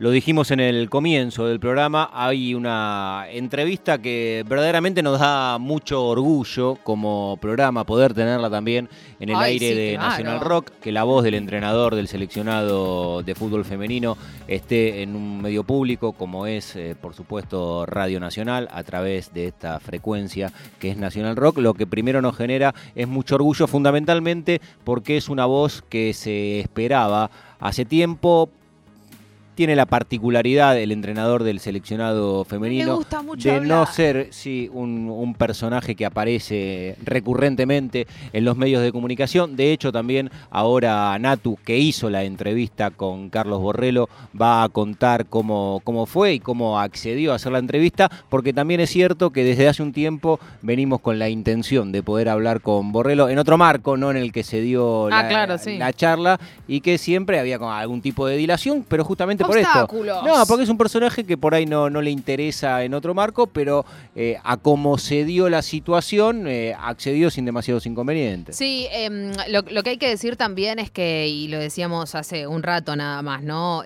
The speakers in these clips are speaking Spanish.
Lo dijimos en el comienzo del programa, hay una entrevista que verdaderamente nos da mucho orgullo como programa poder tenerla también en el Ay, aire sí, de claro. Nacional Rock, que la voz del entrenador del seleccionado de fútbol femenino esté en un medio público como es, eh, por supuesto, Radio Nacional a través de esta frecuencia que es Nacional Rock. Lo que primero nos genera es mucho orgullo fundamentalmente porque es una voz que se esperaba hace tiempo. Tiene la particularidad el entrenador del seleccionado femenino Me gusta mucho de no ser sí, un, un personaje que aparece recurrentemente en los medios de comunicación. De hecho, también ahora Natu, que hizo la entrevista con Carlos Borrello, va a contar cómo, cómo fue y cómo accedió a hacer la entrevista, porque también es cierto que desde hace un tiempo venimos con la intención de poder hablar con Borrello en otro marco, no en el que se dio Ah, la, claro, sí. la charla y que siempre había algún tipo de dilación, pero justamente por esto. Obstáculos. No, porque es un personaje que por ahí no, no le interesa en otro marco, pero eh, a cómo se dio la situación, eh, accedió sin demasiados inconvenientes. Sí, em, lo, lo que hay que decir también es que, y lo decíamos hace un rato nada más, ¿no?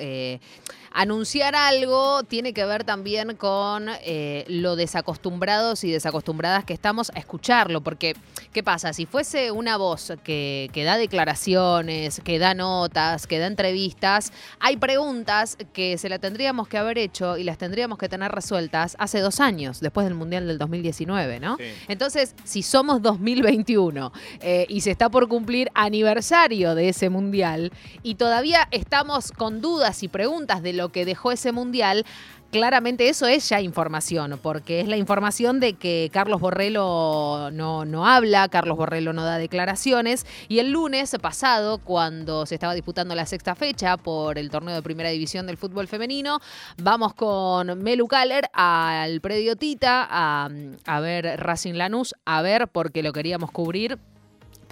Anunciar algo tiene que ver también con eh, lo desacostumbrados y desacostumbradas que estamos a escucharlo, porque ¿qué pasa? Si fuese una voz que, que da declaraciones, que da notas, que da entrevistas, hay preguntas que se la tendríamos que haber hecho y las tendríamos que tener resueltas hace dos años, después del Mundial del 2019, ¿no? Sí. Entonces, si somos 2021 eh, y se está por cumplir aniversario de ese mundial y todavía estamos con dudas y preguntas de lo que dejó ese mundial, claramente eso es ya información, porque es la información de que Carlos Borrello no, no habla, Carlos Borrello no da declaraciones, y el lunes pasado, cuando se estaba disputando la sexta fecha por el torneo de primera división del fútbol femenino, vamos con Melu Kaller al predio Tita a, a ver Racing Lanús, a ver porque lo queríamos cubrir.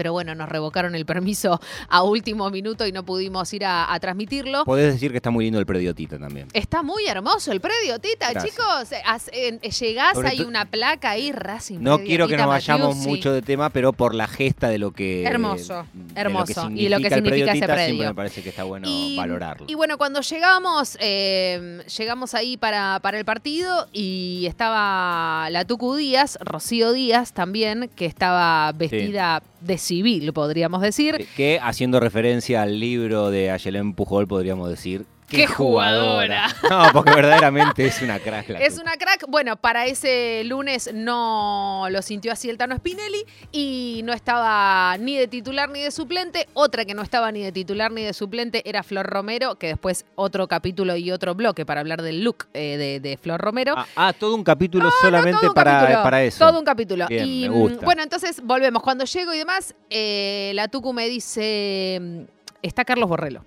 Pero bueno, nos revocaron el permiso a último minuto y no pudimos ir a, a transmitirlo. Podés decir que está muy lindo el prediotita también. Está muy hermoso el predio, Tita, Gracias. chicos. As- eh, llegás, Sobre hay to- una placa ahí, Racing. No Predio quiero que Tita nos vayamos mucho de tema, pero por la gesta de lo que. Hermoso, de hermoso. Lo que Y lo que significa el significa ese prediotita, predio. Siempre me parece que está bueno valorarlo. Y bueno, cuando llegamos, eh, llegamos ahí para, para el partido y estaba la Tucu Díaz, Rocío Díaz también, que estaba vestida de civil, podríamos decir. Que haciendo referencia al libro de Ayelén Pujol, podríamos decir. ¡Qué jugadora! No, porque verdaderamente es una crack. la Es una crack. Bueno, para ese lunes no lo sintió así el Tano Spinelli y no estaba ni de titular ni de suplente. Otra que no estaba ni de titular ni de suplente era Flor Romero, que después otro capítulo y otro bloque para hablar del look eh, de, de Flor Romero. Ah, ah, todo un capítulo No, solamente todo un para, capítulo, para eso. Todo un capítulo. Bien, y me gusta. bueno, entonces volvemos. Cuando llego y demás, eh, la Tucu me dice: mm, Está Carlos Borrello.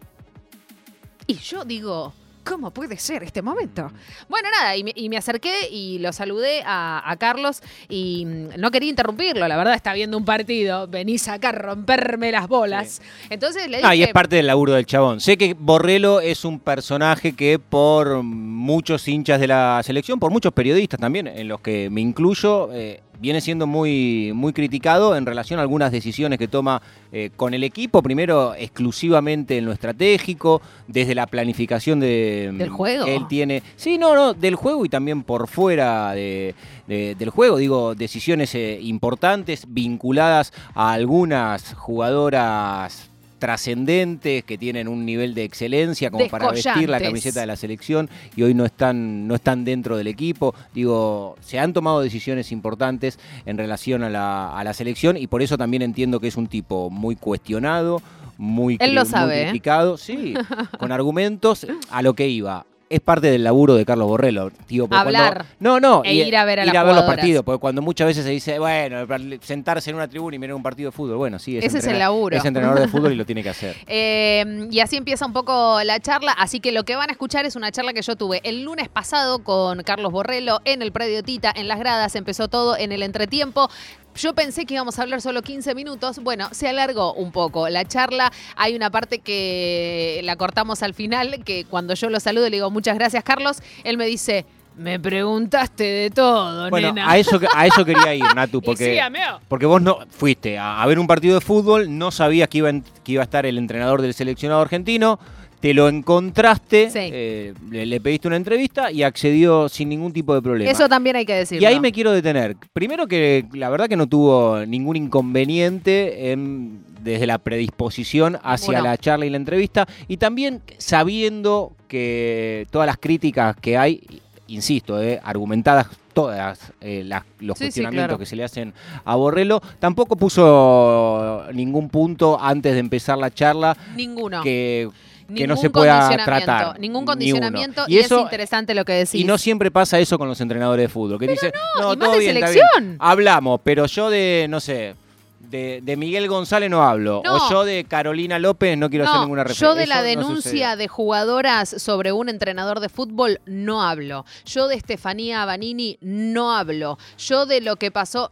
Y yo digo. ¿Cómo puede ser este momento? Bueno, nada, y me, y me acerqué y lo saludé a, a Carlos y mm, no quería interrumpirlo, la verdad está viendo un partido, venís acá a romperme las bolas. Entonces le dije... Ah, y es parte del laburo del chabón. Sé que Borrello es un personaje que por muchos hinchas de la selección, por muchos periodistas también, en los que me incluyo, eh, viene siendo muy, muy criticado en relación a algunas decisiones que toma eh, con el equipo, primero exclusivamente en lo estratégico, desde la planificación de... ¿Del juego? Él tiene... Sí, no, no, del juego y también por fuera de, de- del juego, digo, decisiones eh, importantes vinculadas a algunas jugadoras trascendentes que tienen un nivel de excelencia como para vestir la camiseta de la selección y hoy no están no están dentro del equipo. Digo se han tomado decisiones importantes en relación a la, a la selección y por eso también entiendo que es un tipo muy cuestionado muy, Él lo cri- muy sabe, ¿eh? criticado sí con argumentos a lo que iba es parte del laburo de Carlos Borrello. Cuando- Hablar no, no. e y- ir a ver a las los partidos. Porque cuando muchas veces se dice, bueno, sentarse en una tribuna y mirar un partido de fútbol. Bueno, sí, es, Ese es el laburo. Es entrenador de fútbol y lo tiene que hacer. Eh, y así empieza un poco la charla. Así que lo que van a escuchar es una charla que yo tuve el lunes pasado con Carlos Borrello en el predio Tita, en las gradas. Empezó todo en el entretiempo. Yo pensé que íbamos a hablar solo 15 minutos. Bueno, se alargó un poco la charla. Hay una parte que la cortamos al final, que cuando yo lo saludo le digo muchas gracias, Carlos. Él me dice, me preguntaste de todo, Bueno, nena. a eso, a eso quería ir, Natu, porque, sí, porque vos no fuiste a, a ver un partido de fútbol, no sabías que iba, en- que iba a estar el entrenador del seleccionado argentino, te lo encontraste, Sí. eh, le, le pediste una entrevista y accedió sin ningún tipo de problema. Eso también hay que decirlo. Y ahí me quiero detener. Primero que la verdad que no tuvo ningún inconveniente en- desde la predisposición hacia la charla y la entrevista y también sabiendo que todas las críticas que hay, insisto, eh, argumentadas todas eh, las- los Sí, sí, cuestionamientos claro. que se le hacen a Borrello, tampoco puso ningún punto antes de empezar la charla Ninguno. que que no se pueda tratar. Ningún Ni condicionamiento. Y, Y es eso- interesante lo que decís. y no siempre pasa eso con los entrenadores de fútbol, que dicen, no, y más todo de bien, selección. Hablamos, pero yo de, no sé, de, de Miguel González no hablo. No. O yo de Carolina López no quiero hacer No, ninguna referencia. yo de la Eso no denuncia de jugadoras sobre un entrenador de fútbol no hablo. Yo de Estefanía Banini no hablo. Yo de lo que pasó.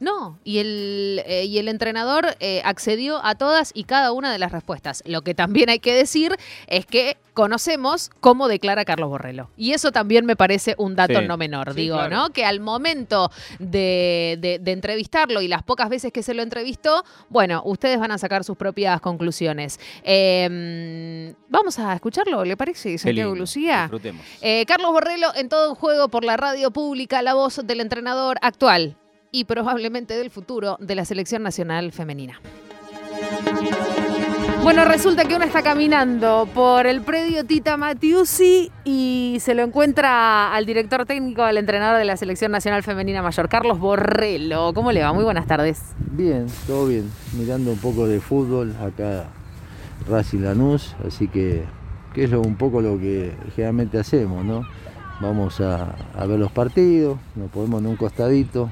No, y el, eh, y el entrenador eh, accedió a todas y cada una de las respuestas. Lo que también hay que decir es que conocemos cómo declara Carlos Borrello. Y eso también me parece un dato Sí. no menor, Sí, digo, claro. ¿no? Que al momento de, de- de entrevistarlo y las pocas veces que se lo entrevistó, bueno, ustedes van a sacar sus propias conclusiones. Eh, Vamos a escucharlo, ¿le parece, Santiago Lucía? Disfrutemos. Eh, Carlos Borrello en todo un juego por la radio pública, la voz del entrenador actual y probablemente del futuro de la selección nacional femenina. Bueno, resulta que uno está caminando por el predio Tita Matiusi y se lo encuentra al director técnico, al entrenador de la selección nacional femenina mayor, Carlos Borrello. ¿Cómo le va? Muy buenas tardes. Bien, todo bien. Mirando un poco de fútbol acá Racing Lanús, así que, que es lo- un poco lo que generalmente hacemos, ¿no? Vamos a, a ver los partidos, nos ponemos en un costadito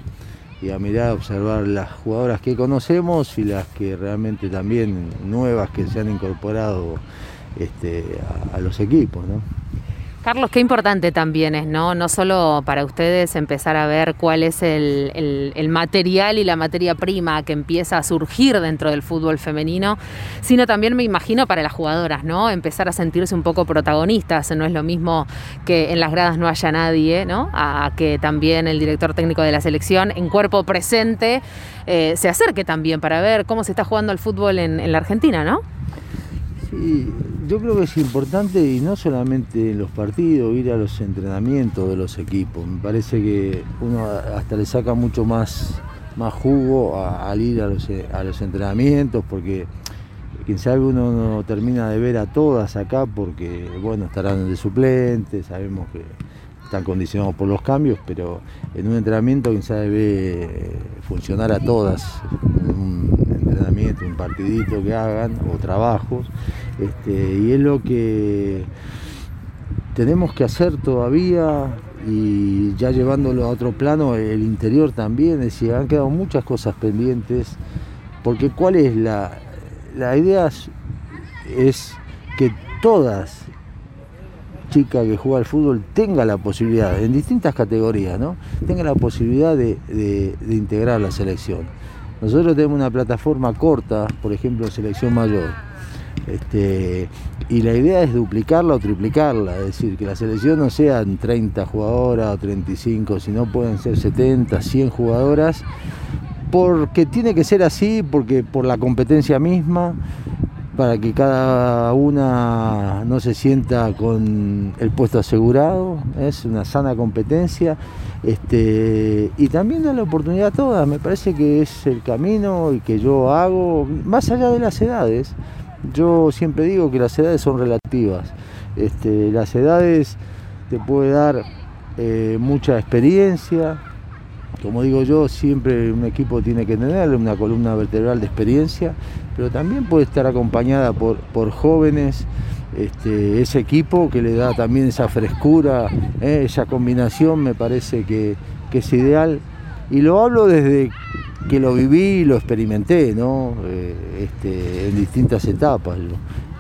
y a mirar, a observar las jugadoras que conocemos y las que realmente también nuevas que se han incorporado este, a, a los equipos, ¿no? Carlos, qué importante también es, ¿no? No solo para ustedes empezar a ver cuál es el, material y la materia prima que empieza a surgir dentro del fútbol femenino, sino también me imagino para las jugadoras, ¿no? Empezar a sentirse un poco protagonistas. No es lo mismo que en las gradas no haya nadie, ¿no? A, a que también el director técnico de la selección, en cuerpo presente, eh, se acerque también para ver cómo se está jugando el fútbol en, en la Argentina, ¿no? Sí, yo creo que es importante y no solamente en los partidos, ir a los entrenamientos de los equipos. Me parece que uno hasta le saca mucho más, más jugo al ir a los, a los entrenamientos porque quién sabe uno no termina de ver a todas acá porque bueno estarán de suplentes, sabemos que están condicionados por los cambios, pero en un entrenamiento quién sabe ve funcionar a todas, en un entrenamiento, un partidito que hagan o trabajos, este, y es lo que tenemos que hacer todavía y ya llevándolo a otro plano, el interior también, es decir, han quedado muchas cosas pendientes, porque cuál es la, la idea es, que todas chica que juega al fútbol tenga la posibilidad, en distintas categorías, ¿no? tenga la posibilidad de, de- integrar la selección. Nosotros tenemos una plataforma corta, por ejemplo, selección mayor. Este, y la idea es duplicarla o triplicarla, es decir, que la selección no sean 30 jugadoras o 35, sino pueden ser 70, 100 jugadoras, porque tiene que ser así, porque por la competencia misma, para que cada una no se sienta con el puesto asegurado, es una sana competencia, este, y también da la oportunidad a todas, me parece que es el camino y que yo hago, más allá de las edades, yo siempre digo que las edades son relativas, este, las edades te puede dar eh, mucha experiencia, como digo yo, siempre un equipo tiene que tener una columna vertebral de experiencia, pero también puede estar acompañada por, jóvenes, este, ese equipo que le da también esa frescura, eh, esa combinación me parece que es ideal. Y lo hablo desde que lo viví y lo experimenté, ¿no? Eh, este, en distintas etapas.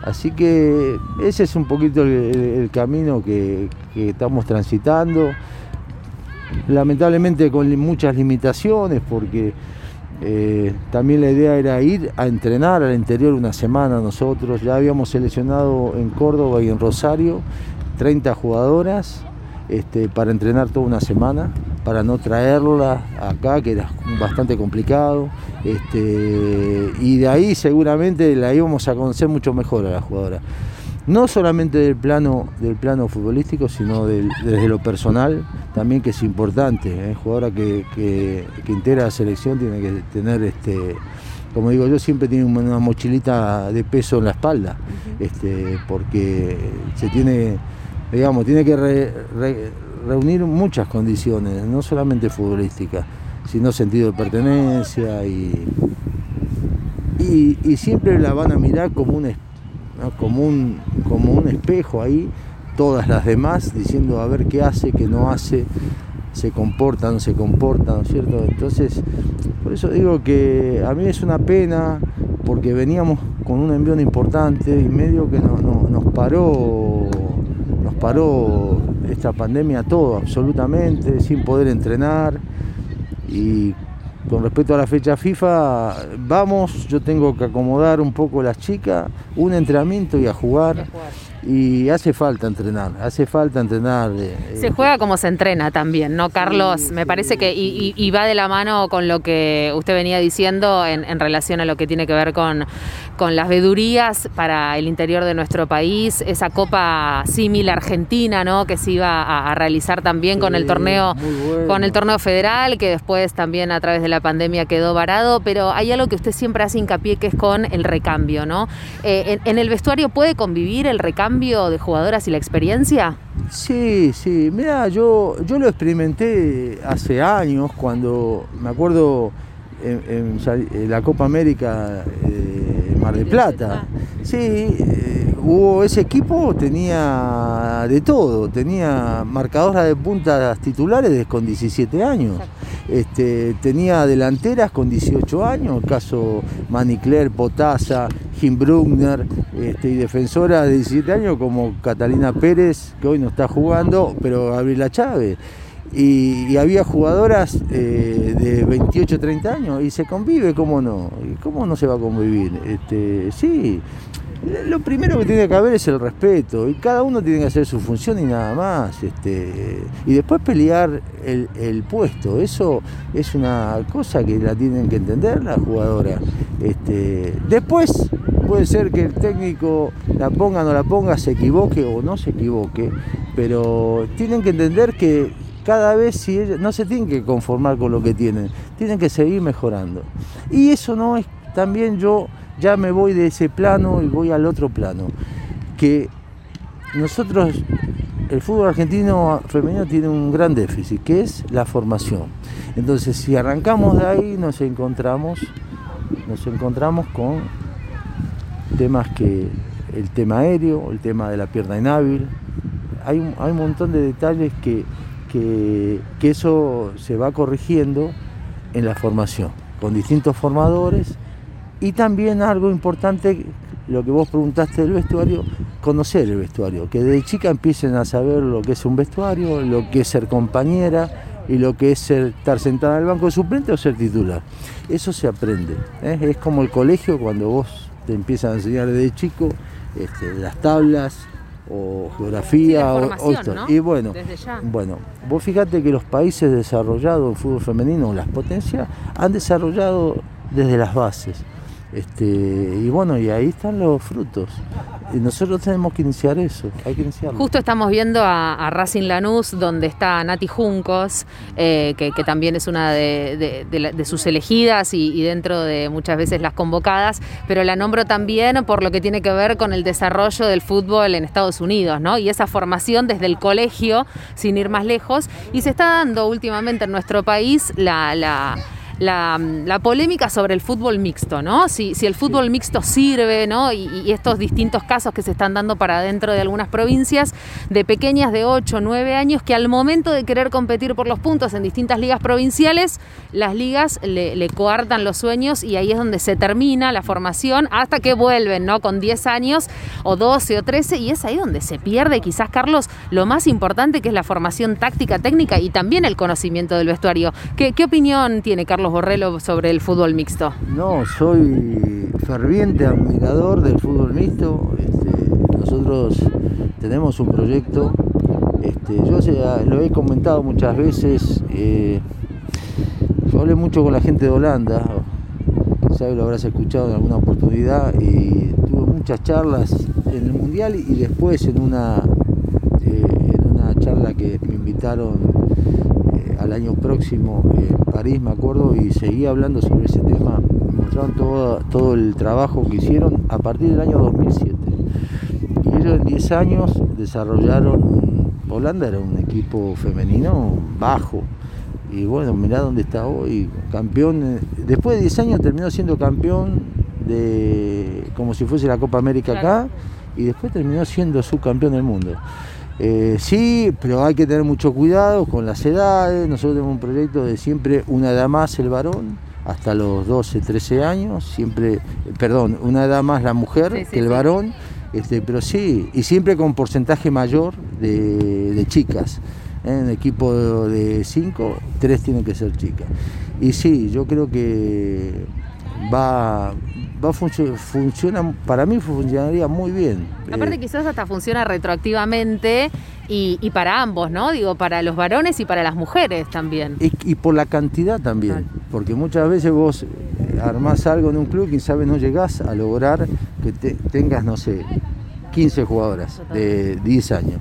Así que ese es un poquito el, camino que, estamos transitando lamentablemente con muchas limitaciones porque eh, también la idea era ir a entrenar al interior una semana nosotros, ya habíamos seleccionado en Córdoba y en Rosario 30 jugadoras este, para entrenar toda una semana, para no traerla acá, que era bastante complicado, este, y de ahí seguramente la íbamos a conocer mucho mejor a la jugadora. no solamente del plano, del plano futbolístico, sino desde lo personal, también que es importante. ¿eh? Jugadora que, que, integra la selección tiene que tener, este, como digo yo, siempre tiene una mochilita de peso en la espalda, este, porque se tiene, digamos, tiene que reunir muchas condiciones, no solamente futbolísticas, sino sentido de pertenencia y, y, siempre la van a mirar como un como, un, como un espejo ahí, todas las demás, diciendo a ver qué hace, qué no hace, se comportan, se comportan, ¿no cierto? Entonces, por eso digo que a mí es una pena, porque veníamos con un envión importante y medio que nos paró, nos paró esta pandemia todo, absolutamente, sin poder entrenar. Y con respecto a la fecha FIFA, vamos, yo tengo que acomodar un poco las chicas, un entrenamiento y a jugar. Y hace falta entrenar, hace falta entrenar. Eh, se juega como se entrena también, ¿no, Carlos? Me parece que y, va de la mano con lo que usted venía diciendo en, relación a lo que tiene que ver con, con las vedurías para el interior de nuestro país, esa copa similar argentina, ¿no? Que se iba a, realizar también con el torneo, con el torneo federal, que después también a través de la pandemia quedó varado, pero hay algo que usted siempre hace hincapié que es con el recambio, ¿no? Eh, en el vestuario puede convivir el recambio de jugadoras y la experiencia? Sí, sí. Mira, yo, yo lo experimenté hace años cuando me acuerdo en, la Copa América eh, Mar del Plata. Sí, eh, hubo ese equipo, tenía de todo, tenía marcadoras de puntas titulares con 17 años. Este, tenía delanteras con 18 años, el caso Manicler, Potasa, Jim Brugner, este, y defensora de 17 años como Catalina Pérez, que hoy no está jugando, pero Gabriela Chávez. Y, había jugadoras eh, de 28, 30 años y se convive, ¿cómo no? ¿Cómo no se va a convivir? Este, sí, lo primero que tiene que haber es el respeto y cada uno tiene que hacer su función y nada más. Este, y después pelear el, puesto, eso es una cosa que la tienen que entender las jugadoras. Este, después puede ser que el técnico la ponga o no la ponga, se equivoque o no se equivoque, pero tienen que entender que cada vez si no se tienen que conformar con lo que tienen, tienen que seguir mejorando. Y eso no es también yo ya me voy de ese plano y voy al otro plano. Que nosotros, el fútbol argentino femenino tiene un gran déficit, que es la formación. Entonces, si arrancamos de ahí, nos encontramos, nos encontramos con temas que el tema aéreo, el tema de la pierna inhábil, hay hay un montón de detalles que, que, que eso se va corrigiendo en la formación, con distintos formadores y también algo importante, lo que vos preguntaste del vestuario, conocer el vestuario, que desde chica empiecen a saber lo que es un vestuario, lo que es ser compañera y lo que es ser, estar sentada en el banco de suplente o ser titular. Eso se aprende. ¿eh? Es como el colegio cuando vos te empiezan a enseñar desde chico este, las tablas o geografía o, esto. Y bueno, bueno, vos fíjate que los países desarrollados en fútbol femenino, las potencias, han desarrollado desde las bases. Este, y bueno, y ahí están los frutos. Y nosotros tenemos que iniciar eso, hay que iniciarlo. Justo estamos viendo a, Racing Lanús, donde está Nati Juncos, eh, que, también es una de, sus elegidas y, dentro de muchas veces las convocadas, pero la nombro también por lo que tiene que ver con el desarrollo del fútbol en Estados Unidos, ¿no? Y esa formación desde el colegio, sin ir más lejos, y se está dando últimamente en nuestro país la la, polémica sobre el fútbol mixto, ¿no? Si, si el fútbol mixto sirve, ¿no? Y, estos distintos casos que se están dando para dentro de algunas provincias de pequeñas de 8 o 9 años que al momento de querer competir por los puntos en distintas ligas provinciales, las ligas le, coartan los sueños y ahí es donde se termina la formación hasta que vuelven, ¿no? Con 10 años o 12 o 13 y es ahí donde se pierde quizás, Carlos, lo más importante que es la formación táctica, técnica y también el conocimiento del vestuario. ¿Qué, qué opinión tiene Carlos? Borrello sobre el fútbol mixto? No, soy ferviente admirador del fútbol mixto. Este, nosotros tenemos un proyecto, este, yo lo he comentado muchas veces, eh, yo hablé mucho con la gente de Holanda, sabes, lo habrás escuchado en alguna oportunidad, y tuve muchas charlas en el Mundial y después en una, eh, en una charla que me invitaron al año próximo en París, me acuerdo, y seguí hablando sobre ese tema, me mostraron todo, todo el trabajo que hicieron a partir del año 2007. Y ellos en 10 años desarrollaron, Holanda era un equipo femenino bajo, y bueno, mirá dónde está hoy, campeón, eh, después de 10 años terminó siendo campeón de como si fuese la Copa América acá y después terminó siendo subcampeón del mundo. Eh, sí, pero hay que tener mucho cuidado con las edades. Nosotros tenemos un proyecto de siempre una edad más el varón, hasta los 12, 13 años, siempre, perdón, una edad más la mujer que el varón, este, pero sí, y siempre con porcentaje mayor de, chicas. En equipo de 5, 3 tienen que ser chicas. Y sí, yo creo que va, va funciona, para mí funcionaría muy bien. Aparte eh, quizás hasta funciona retroactivamente y, para ambos, ¿no? Digo, para los varones y para las mujeres también. Y, por la cantidad también, porque muchas veces vos eh, armás algo en un club y quién sabe no llegás a lograr que tengas, no sé, 15 jugadoras de 10 años.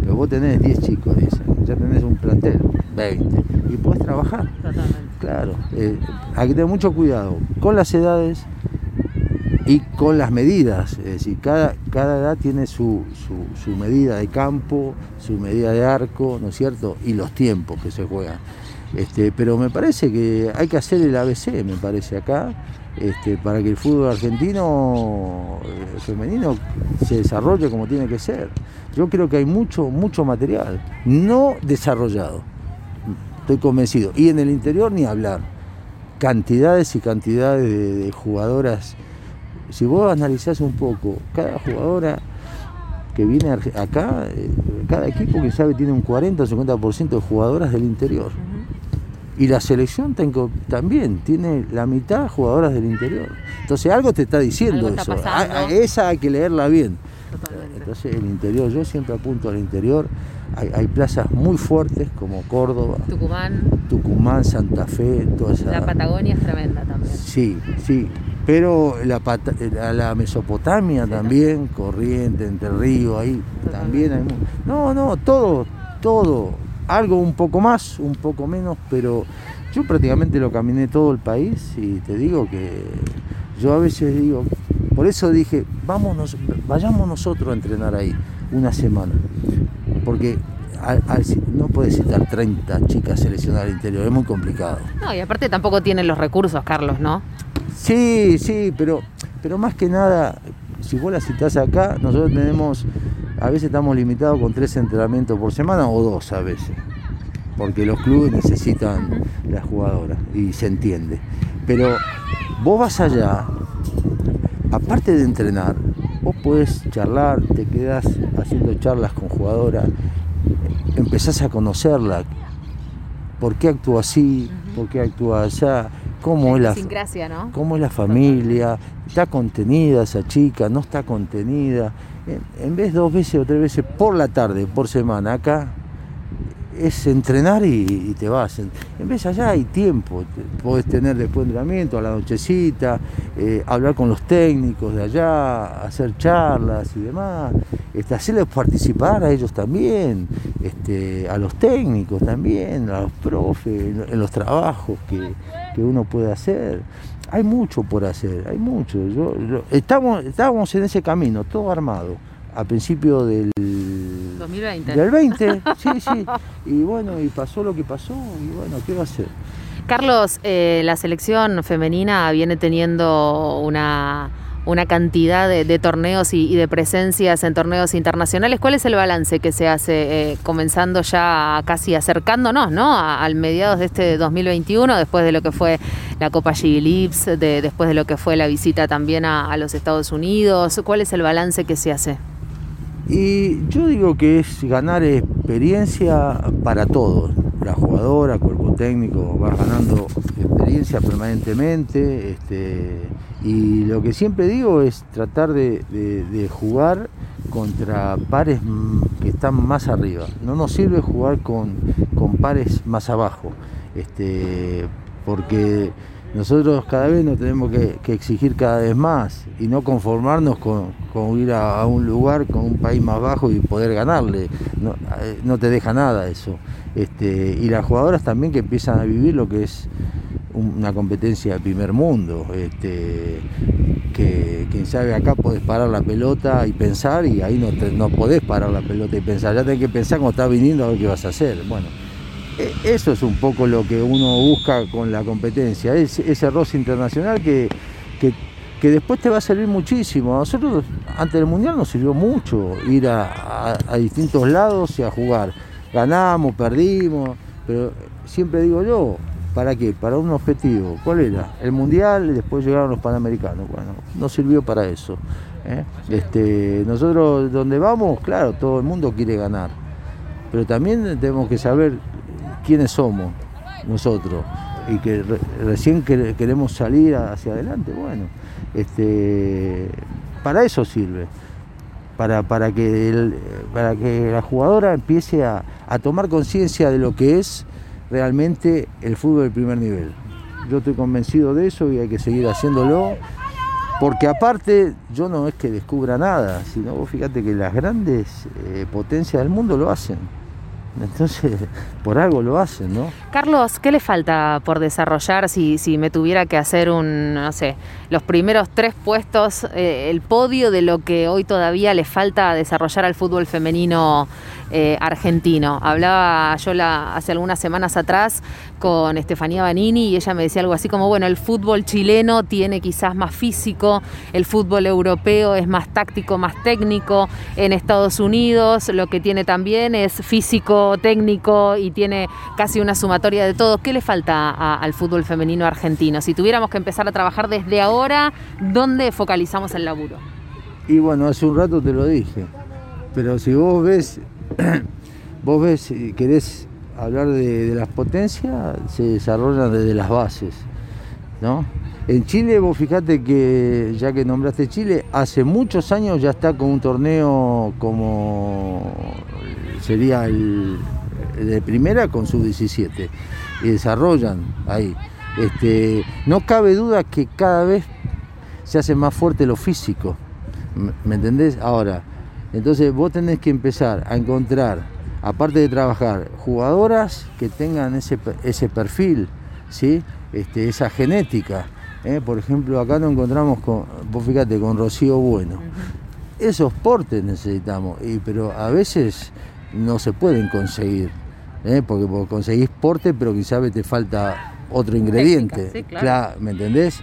Pero vos tenés 10 chicos, ya tenés un plantel, 20, y podés trabajar. Totalmente. Claro, eh, hay que tener mucho cuidado con las edades, y con las medidas, es decir, cada, cada edad tiene su, su, medida de campo, su medida de arco, ¿no es cierto? Y los tiempos que se juegan. Este, pero me parece que hay que hacer el ABC, me parece acá, este, para que el fútbol argentino eh, femenino se desarrolle como tiene que ser. Yo creo que hay mucho, mucho material no desarrollado, estoy convencido. Y en el interior ni hablar. Cantidades y cantidades de jugadoras si vos analizás un poco, cada jugadora que viene acá, eh, cada equipo que sabe tiene un 40 o 50% de jugadoras del interior. Y la selección también tiene la mitad jugadoras del interior. Entonces algo te está diciendo eso. esa hay que leerla bien. Entonces el interior, yo siempre apunto al interior. Hay, plazas muy fuertes como Córdoba, Tucumán, Tucumán, Santa Fe, toda esa. La Patagonia es tremenda también. Sí, sí pero la, la Mesopotamia también, Corriente, Entre Ríos, ahí también hay... No, no, todo, todo, algo un poco más, un poco menos, pero yo prácticamente lo caminé todo el país y te digo que yo a veces digo, por eso dije, vámonos, vayamos nosotros a entrenar ahí una semana, porque no puedes citar 30 chicas seleccionadas al interior, es muy complicado. No, y aparte tampoco tienen los recursos, Carlos, ¿no? Sí, sí, pero, pero más que nada, si vos la citás acá, nosotros tenemos, a veces estamos limitados con tres entrenamientos por semana o dos a veces, porque los clubes necesitan las jugadoras y se entiende. Pero vos vas allá, aparte de entrenar, vos podés charlar, te quedás haciendo charlas con jugadoras, empezás a conocerla, por qué actúa así, por qué actúa allá, cómo es la, cómo es la familia, está contenida esa chica, no está contenida. En, vez dos veces o tres veces por la tarde, por semana, acá es entrenar y, te vas. En, vez allá hay tiempo, podés tener después de entrenamiento, a la nochecita, eh, hablar con los técnicos de allá, hacer charlas y demás, este, hacerles participar a ellos también, este, a los técnicos también, a los profes, en, los trabajos que, uno puede hacer. Hay mucho por hacer, hay mucho. estamos, estábamos en ese camino, todo armado, a principio del 2020. Del 20, sí, sí. Y bueno, y pasó lo que pasó, y bueno, ¿qué va a hacer? Carlos, eh, la selección femenina viene teniendo una, una cantidad de, torneos y, de presencias en torneos internacionales. ¿Cuál es el balance que se hace eh, comenzando ya casi acercándonos ¿no? al mediados de este 2021, después de lo que fue la Copa Gilips, de, después de lo que fue la visita también a los Estados Unidos? ¿Cuál es el balance que se hace? Y yo digo que es ganar experiencia para todos. La jugadora, cuerpo técnico, va ganando experiencia permanentemente. Este, y lo que siempre digo es tratar de, jugar contra pares que están más arriba. No nos sirve jugar con, pares más abajo. Este, porque nosotros cada vez nos tenemos que, exigir cada vez más y no conformarnos con, ir a, un lugar con un país más bajo y poder ganarle. No, eh, te deja nada eso. Este, y las jugadoras también que empiezan a vivir lo que es una competencia de primer mundo. Este, que quien sabe acá podés parar la pelota y pensar y ahí no, no podés parar la pelota y pensar. Ya tenés que pensar cuando estás viniendo a ver qué vas a hacer. Bueno, e, eso es un poco lo que uno busca con la competencia, es, ese roce internacional que, que, después te va a servir muchísimo. A nosotros antes del Mundial nos sirvió mucho ir a, distintos lados y a jugar. Ganamos, perdimos, pero siempre digo yo, ¿para qué? Para un objetivo. ¿Cuál era? El Mundial y después llegaron los Panamericanos. Bueno, no sirvió para eso. ¿eh? Este, nosotros donde vamos, claro, todo el mundo quiere ganar. Pero también tenemos que saber quiénes somos nosotros y que recién queremos salir hacia adelante, bueno, este, para eso sirve, para, para, que, para que la jugadora empiece a, tomar conciencia de lo que es realmente el fútbol del primer nivel. Yo estoy convencido de eso y hay que seguir haciéndolo, porque aparte yo no es que descubra nada, sino fíjate que las grandes eh, potencias del mundo lo hacen. Entonces, por algo lo hacen, ¿no? Carlos, ¿qué le falta por desarrollar si, si me tuviera que hacer un, no sé, los primeros tres puestos, eh, el podio de lo que hoy todavía le falta desarrollar al fútbol femenino eh, argentino? Hablaba yo la, hace algunas semanas atrás con Estefanía Banini y ella me decía algo así como, bueno, el fútbol chileno tiene quizás más físico, el fútbol europeo es más táctico, más técnico, en Estados Unidos lo que tiene también es físico, técnico y tiene casi una sumatoria de todo. ¿Qué le falta al fútbol femenino argentino? Si tuviéramos que empezar a trabajar desde ahora, ¿dónde focalizamos el laburo? Y bueno, hace un rato te lo dije, pero si vos ves, vos ves, querés hablar de, las potencias, se desarrollan desde las bases, ¿no? En Chile, vos fijate que, ya que nombraste Chile, hace muchos años ya está con un torneo como sería el, de primera con su 17 y desarrollan ahí. Este, no cabe duda que cada vez se hace más fuerte lo físico, ¿me entendés? Ahora, entonces vos tenés que empezar a encontrar aparte de trabajar, jugadoras que tengan ese, ese perfil, ¿sí? Este, esa genética. ¿eh? Por ejemplo, acá nos encontramos con, vos fíjate, con Rocío Bueno. Esos portes necesitamos, y, pero a veces no se pueden conseguir, ¿eh? porque vos conseguís porte, pero quizás te falta otro ingrediente. claro. ¿Me entendés?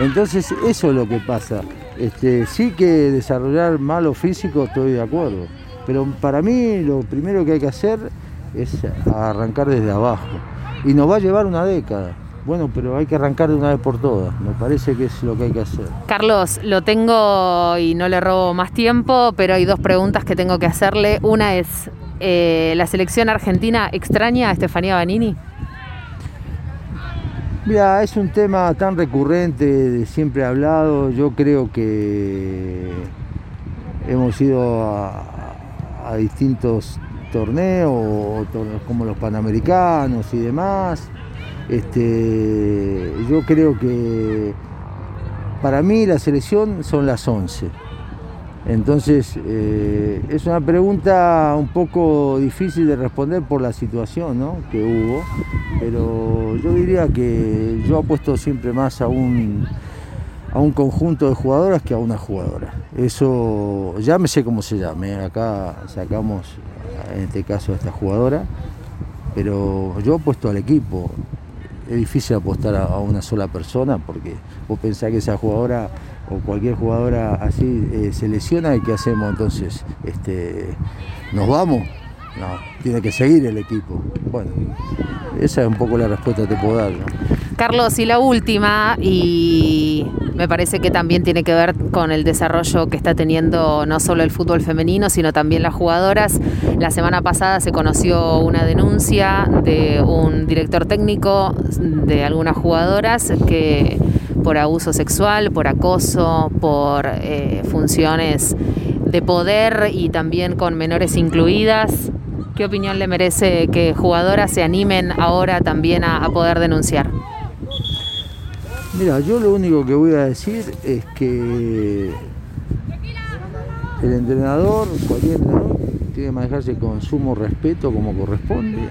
Entonces, eso es lo que pasa. Este, sí que desarrollar malo físico estoy de acuerdo, pero para mí lo primero que hay que hacer es arrancar desde abajo. Y nos va a llevar una década. Bueno, pero hay que arrancar de una vez por todas. Me parece que es lo que hay que hacer. Carlos, lo tengo y no le robo más tiempo, pero hay dos preguntas que tengo que hacerle. Una es, eh, ¿la selección argentina extraña a Estefanía Banini? Mira, es un tema tan recurrente, siempre hablado. Yo creo que hemos ido a, distintos torneos, como los panamericanos y demás. Este, yo creo que para mí la selección son las 11. Entonces, eh, es una pregunta un poco difícil de responder por la situación que hubo, pero yo diría que yo apuesto siempre más a un, a un conjunto de jugadoras que a una jugadora. Eso, llámese como se llame, acá sacamos en este caso a esta jugadora, pero yo apuesto al equipo. Es difícil apostar a una sola persona porque vos pensás que esa jugadora o cualquier jugadora así eh, se lesiona y qué hacemos entonces este nos vamos no tiene que seguir el equipo. Bueno esa es un poco la respuesta que te puedo dar Carlos y la última y me parece que también tiene que ver con el desarrollo que está teniendo no solo el fútbol femenino sino también las jugadoras la semana pasada se conoció una denuncia de un director técnico de algunas jugadoras que por abuso sexual, por acoso, por eh, funciones de poder y también con menores incluidas, ¿Qué opinión le merece que jugadoras se animen ahora también a, a poder denunciar? Mira, yo lo único que voy a decir es que el entrenador, cualquier entrenador, tiene que manejarse con sumo respeto como corresponde.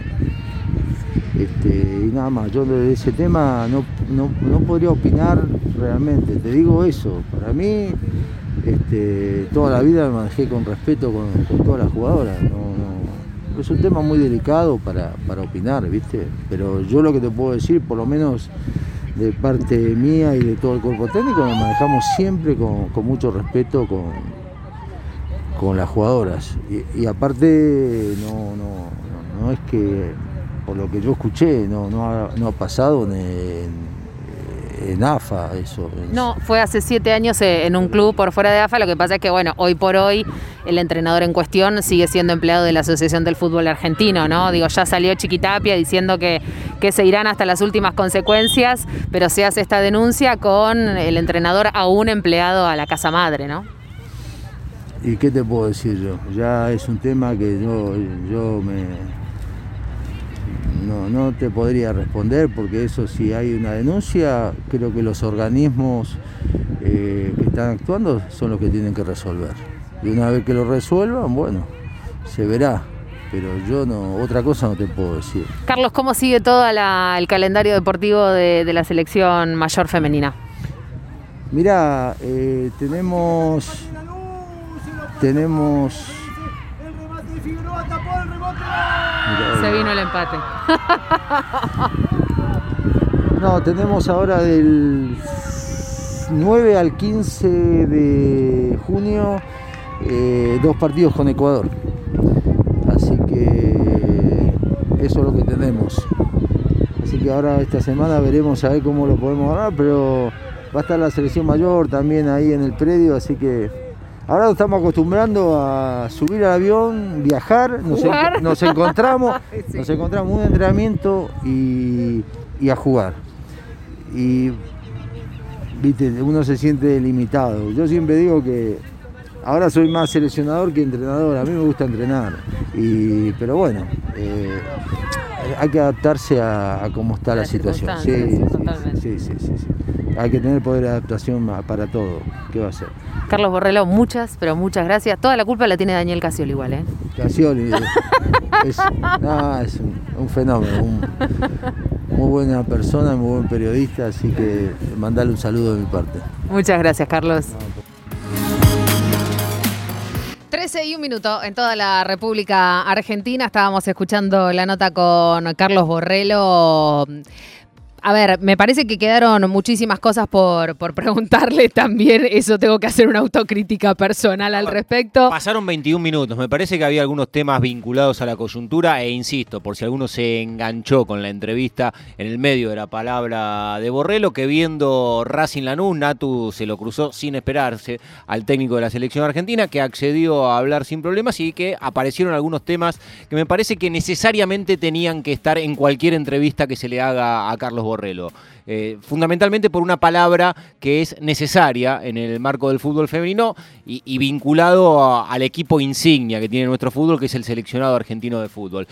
Este, y nada más, yo de ese tema no, no, podría opinar realmente, te digo eso, para mí este, toda la vida me manejé con respeto con, todas las jugadoras, es un tema muy delicado para, para opinar, ¿viste? Pero yo lo que te puedo decir, por lo menos de parte mía y de todo el cuerpo técnico, nos manejamos siempre con, mucho respeto con, con las jugadoras. Y, aparte, no, no, no, es que, por lo que yo escuché, no, no, ha, no ha pasado en en AFA eso. No, fue hace siete años eh, en un club por fuera de AFA, lo que pasa es que, bueno, hoy por hoy el entrenador en cuestión sigue siendo empleado de la Asociación del Fútbol Argentino, ¿no? Digo, ya salió Chiquitapia diciendo que, que se irán hasta las últimas consecuencias, pero se hace esta denuncia con el entrenador aún empleado a la casa madre, ¿no? ¿Y qué te puedo decir yo? Ya es un tema que yo, yo me, no, no te podría responder porque eso si hay una denuncia, creo que los organismos eh, que están actuando son los que tienen que resolver. Y una vez que lo resuelvan, bueno, se verá. Pero yo no, otra cosa no te puedo decir. Carlos, ¿cómo sigue todo el calendario deportivo de, la selección mayor femenina? Mira, eh, tenemos tenemos se vino el empate. No, tenemos ahora del 9 al 15 de junio eh, dos partidos con Ecuador. Así que eso es lo que tenemos. Así que ahora esta semana veremos a ver cómo lo podemos ganar, pero va a estar la selección mayor también ahí en el predio, así que Ahora nos estamos acostumbrando a subir al avión, viajar, nos, encontramos, nos encontramos un entrenamiento y, a jugar. Y viste, uno se siente limitado. Yo siempre digo que ahora soy más seleccionador que entrenador, a mí me gusta entrenar. pero bueno, eh, hay que adaptarse a, cómo está la, situación. Sí sí, sí, sí, Hay que tener poder de adaptación para todo. ¿Qué va a ser? Carlos Borrello, muchas, pero muchas gracias. Toda la culpa la tiene Daniel Casioli igual, ¿eh? Casioli es, un, fenómeno, muy buena persona, muy buen periodista, así que mandarle un saludo de mi parte. Muchas gracias, Carlos. 13 y un minuto en toda la República Argentina. Estábamos escuchando la nota con Carlos Borrello a ver, me parece que quedaron muchísimas cosas por, por preguntarle también. Eso tengo que hacer una autocrítica personal al respecto. Pasaron 21 minutos. Me parece que había algunos temas vinculados a la coyuntura e insisto, por si alguno se enganchó con la entrevista en el medio de la palabra de Borrello, que viendo Racing Lanús, Natu se lo cruzó sin esperarse al técnico de la selección argentina, que accedió a hablar sin problemas y que aparecieron algunos temas que me parece que necesariamente tenían que estar en cualquier entrevista que se le haga a Carlos Borrello. Eh, fundamentalmente por una palabra que es necesaria en el marco del fútbol femenino y, vinculado al equipo insignia que tiene nuestro fútbol, que es el seleccionado argentino de fútbol.